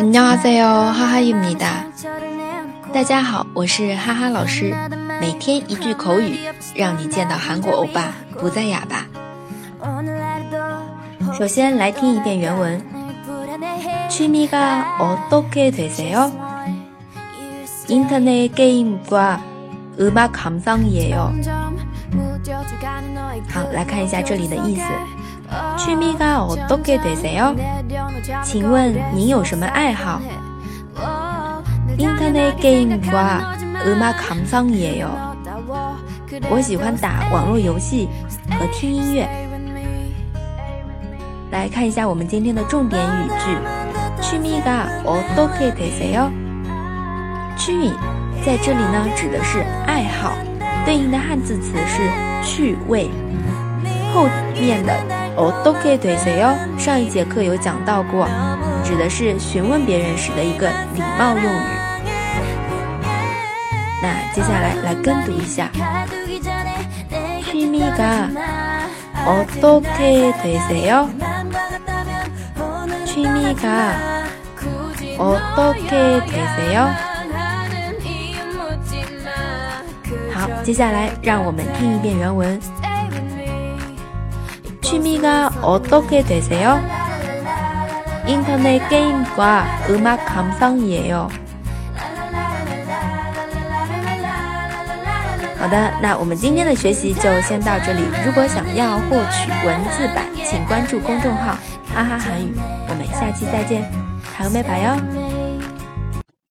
안녕하세요，哈哈입니다。大家好，我是哈哈老师，每天一句口语，让你见到韩国欧巴不再哑巴。首先来听一遍原文。취미가어떻게되세요인터넷게임과음악감상이에요 好，来看一下这里的意思。취미가어떻게되세 요？ 请问您有什么爱好？인터넷게임과음악감상이에 요。 我喜欢打网络游戏和听音乐。来看一下我们今天的重点语句。취미가어떻게되세 요？ 취미在这里呢指的是爱好， 对应的汉字词是趣味。后面的어떻게되세 요？ 上一节课有讲到过，指的是询问别人时的一个礼貌用语。那接下来来跟读一下。취미가어떻게되세 요？ 취미가어떻게되세 요？ 好，接下来让我们听一遍原文。취미가어떻게되세 요？ 인터넷게임과음악감상이에 요。 好的，那我们今天的学习就先到这里。如果想要获取文字版，请关注公众号“哈哈韩语”。我们下期再见，다음에봐요